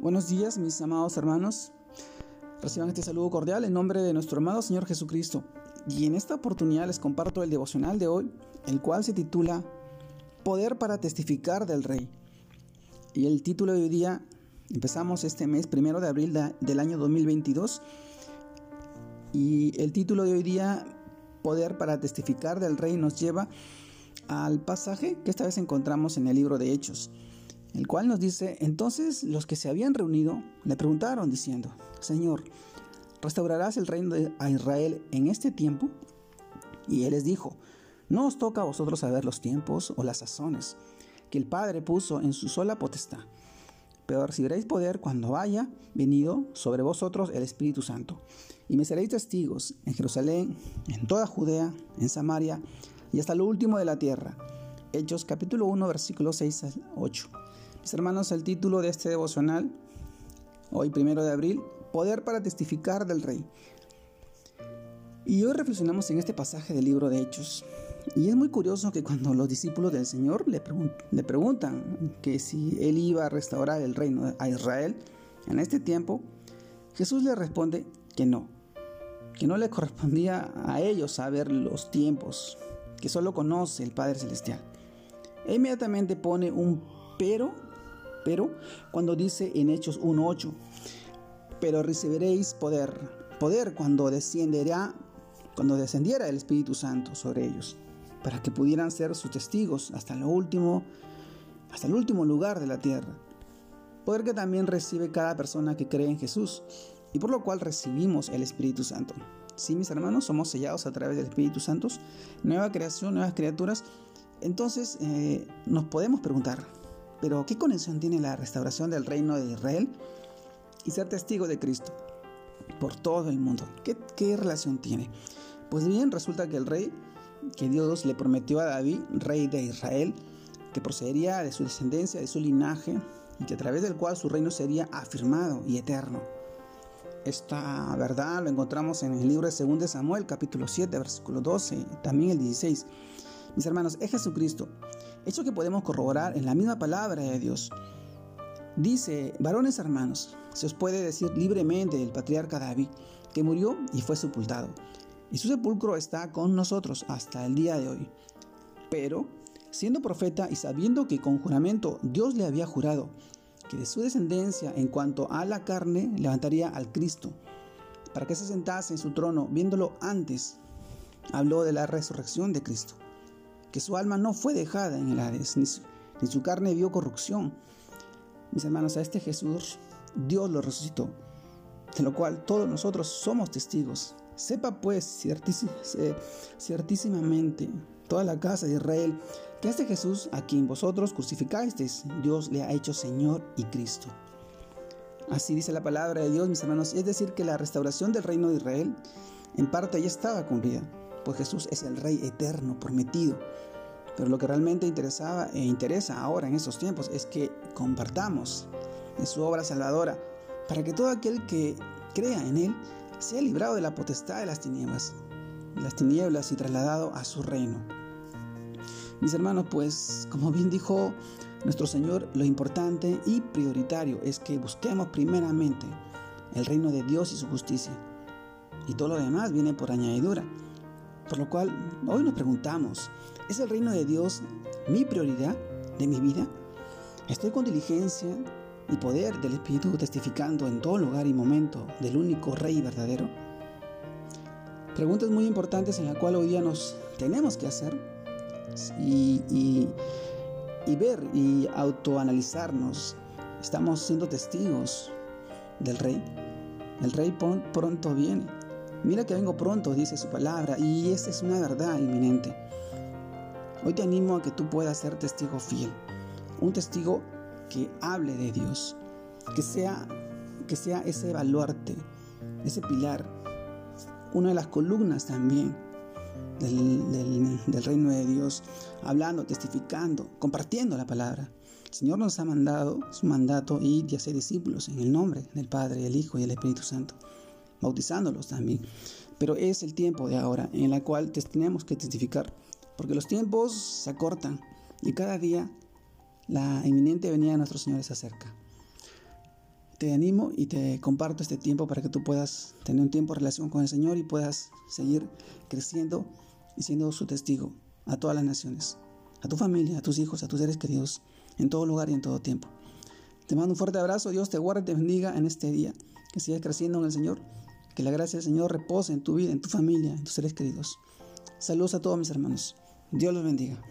Buenos días, mis amados hermanos. Reciban este saludo cordial en nombre de nuestro amado Señor Jesucristo. Y en esta oportunidad les comparto el devocional de hoy, el cual se titula Poder para testificar del Rey. Y el título de hoy día, empezamos este mes, primero de abril del año 2022. Y el título de hoy día, Poder para testificar del Rey, nos lleva al pasaje que esta vez encontramos en el libro de Hechos el cual nos dice, entonces los que se habían reunido le preguntaron diciendo, Señor, ¿restaurarás el reino de Israel en este tiempo? Y él les dijo, no os toca a vosotros saber los tiempos o las sazones que el Padre puso en su sola potestad, pero recibiréis poder cuando haya venido sobre vosotros el Espíritu Santo, y me seréis testigos en Jerusalén, en toda Judea, en Samaria y hasta lo último de la tierra. Hechos capítulo 1 versículos 6 al 8. Mis hermanos, el título de este devocional, hoy primero de abril, Poder para testificar del Rey. Y hoy reflexionamos en este pasaje del libro de Hechos. Y es muy curioso que cuando los discípulos del Señor le, preguntan que si Él iba a restaurar el reino a Israel en este tiempo, Jesús le responde que no, que no le correspondía a ellos saber los tiempos, que solo conoce el Padre Celestial. E inmediatamente pone un pero pero cuando dice en Hechos 1.8, pero recibiréis poder, poder cuando descenderá, cuando descendiera el Espíritu Santo sobre ellos, para que pudieran ser sus testigos hasta lo último, hasta el último lugar de la tierra. Poder que también recibe cada persona que cree en Jesús y por lo cual recibimos el Espíritu Santo. Sí, mis hermanos, somos sellados a través del Espíritu Santo, nueva creación, nuevas criaturas. Entonces eh, nos podemos preguntar, pero ¿qué conexión tiene la restauración del reino de Israel y ser testigo de Cristo por todo el mundo? ¿Qué, relación tiene? Pues bien, resulta que el rey que Dios le prometió a David, rey de Israel, que procedería de su descendencia, de su linaje, y que a través del cual su reino sería afirmado y eterno. Esta verdad lo encontramos en el libro de 2 Samuel, capítulo 7, versículo 12, también el 16. Mis hermanos, es Jesucristo hecho que podemos corroborar en la misma palabra de Dios. Dice, varones hermanos, se os puede decir libremente del patriarca David, que murió y fue sepultado, y su sepulcro está con nosotros hasta el día de hoy. Pero, siendo profeta y sabiendo que con juramento Dios le había jurado que de su descendencia en cuanto a la carne levantaría al Cristo, para que se sentase en su trono, viéndolo antes, habló de la resurrección de Cristo que su alma no fue dejada en el Hades, ni su, carne vio corrupción. Mis hermanos, a este Jesús Dios lo resucitó, de lo cual todos nosotros somos testigos. Sepa pues ciertísimamente toda la casa de Israel que este Jesús a quien vosotros crucificasteis, Dios le ha hecho Señor y Cristo. Así dice la palabra de Dios, mis hermanos, es decir, que la restauración del reino de Israel en parte ya estaba cumplida pues Jesús es el Rey eterno, prometido. Pero lo que realmente interesaba e interesa ahora en estos tiempos es que compartamos de su obra salvadora para que todo aquel que crea en Él sea librado de la potestad de las tinieblas, de las tinieblas y trasladado a su reino. Mis hermanos, pues como bien dijo nuestro Señor, lo importante y prioritario es que busquemos primeramente el reino de Dios y su justicia. Y todo lo demás viene por añadidura. Por lo cual, hoy nos preguntamos, ¿es el reino de Dios mi prioridad de mi vida? ¿Estoy con diligencia y poder del Espíritu testificando en todo lugar y momento del único Rey verdadero? Preguntas muy importantes en las cuales hoy día nos tenemos que hacer y, y ver y autoanalizarnos. Estamos siendo testigos del Rey. El Rey pronto viene. Mira que vengo pronto, dice su palabra, y esa es una verdad inminente. Hoy te animo a que tú puedas ser testigo fiel, un testigo que hable de Dios, que sea, que sea ese baluarte, ese pilar, una de las columnas también del, reino de Dios, hablando, testificando, compartiendo la palabra. El Señor nos ha mandado su mandato y y hacer discípulos en el nombre del Padre, del Hijo y del Espíritu Santo bautizándolos también. Pero es el tiempo de ahora en el cual tenemos que testificar, porque los tiempos se acortan y cada día la inminente venida de nuestro Señor se acerca. Te animo y te comparto este tiempo para que tú puedas tener un tiempo de relación con el Señor y puedas seguir creciendo y siendo su testigo a todas las naciones, a tu familia, a tus hijos, a tus seres queridos, en todo lugar y en todo tiempo. Te mando un fuerte abrazo, Dios te guarde y te bendiga en este día, que sigas creciendo en el Señor, que la gracia del Señor repose en tu vida, en tu familia, en tus seres queridos. Saludos a todos mis hermanos. Dios los bendiga.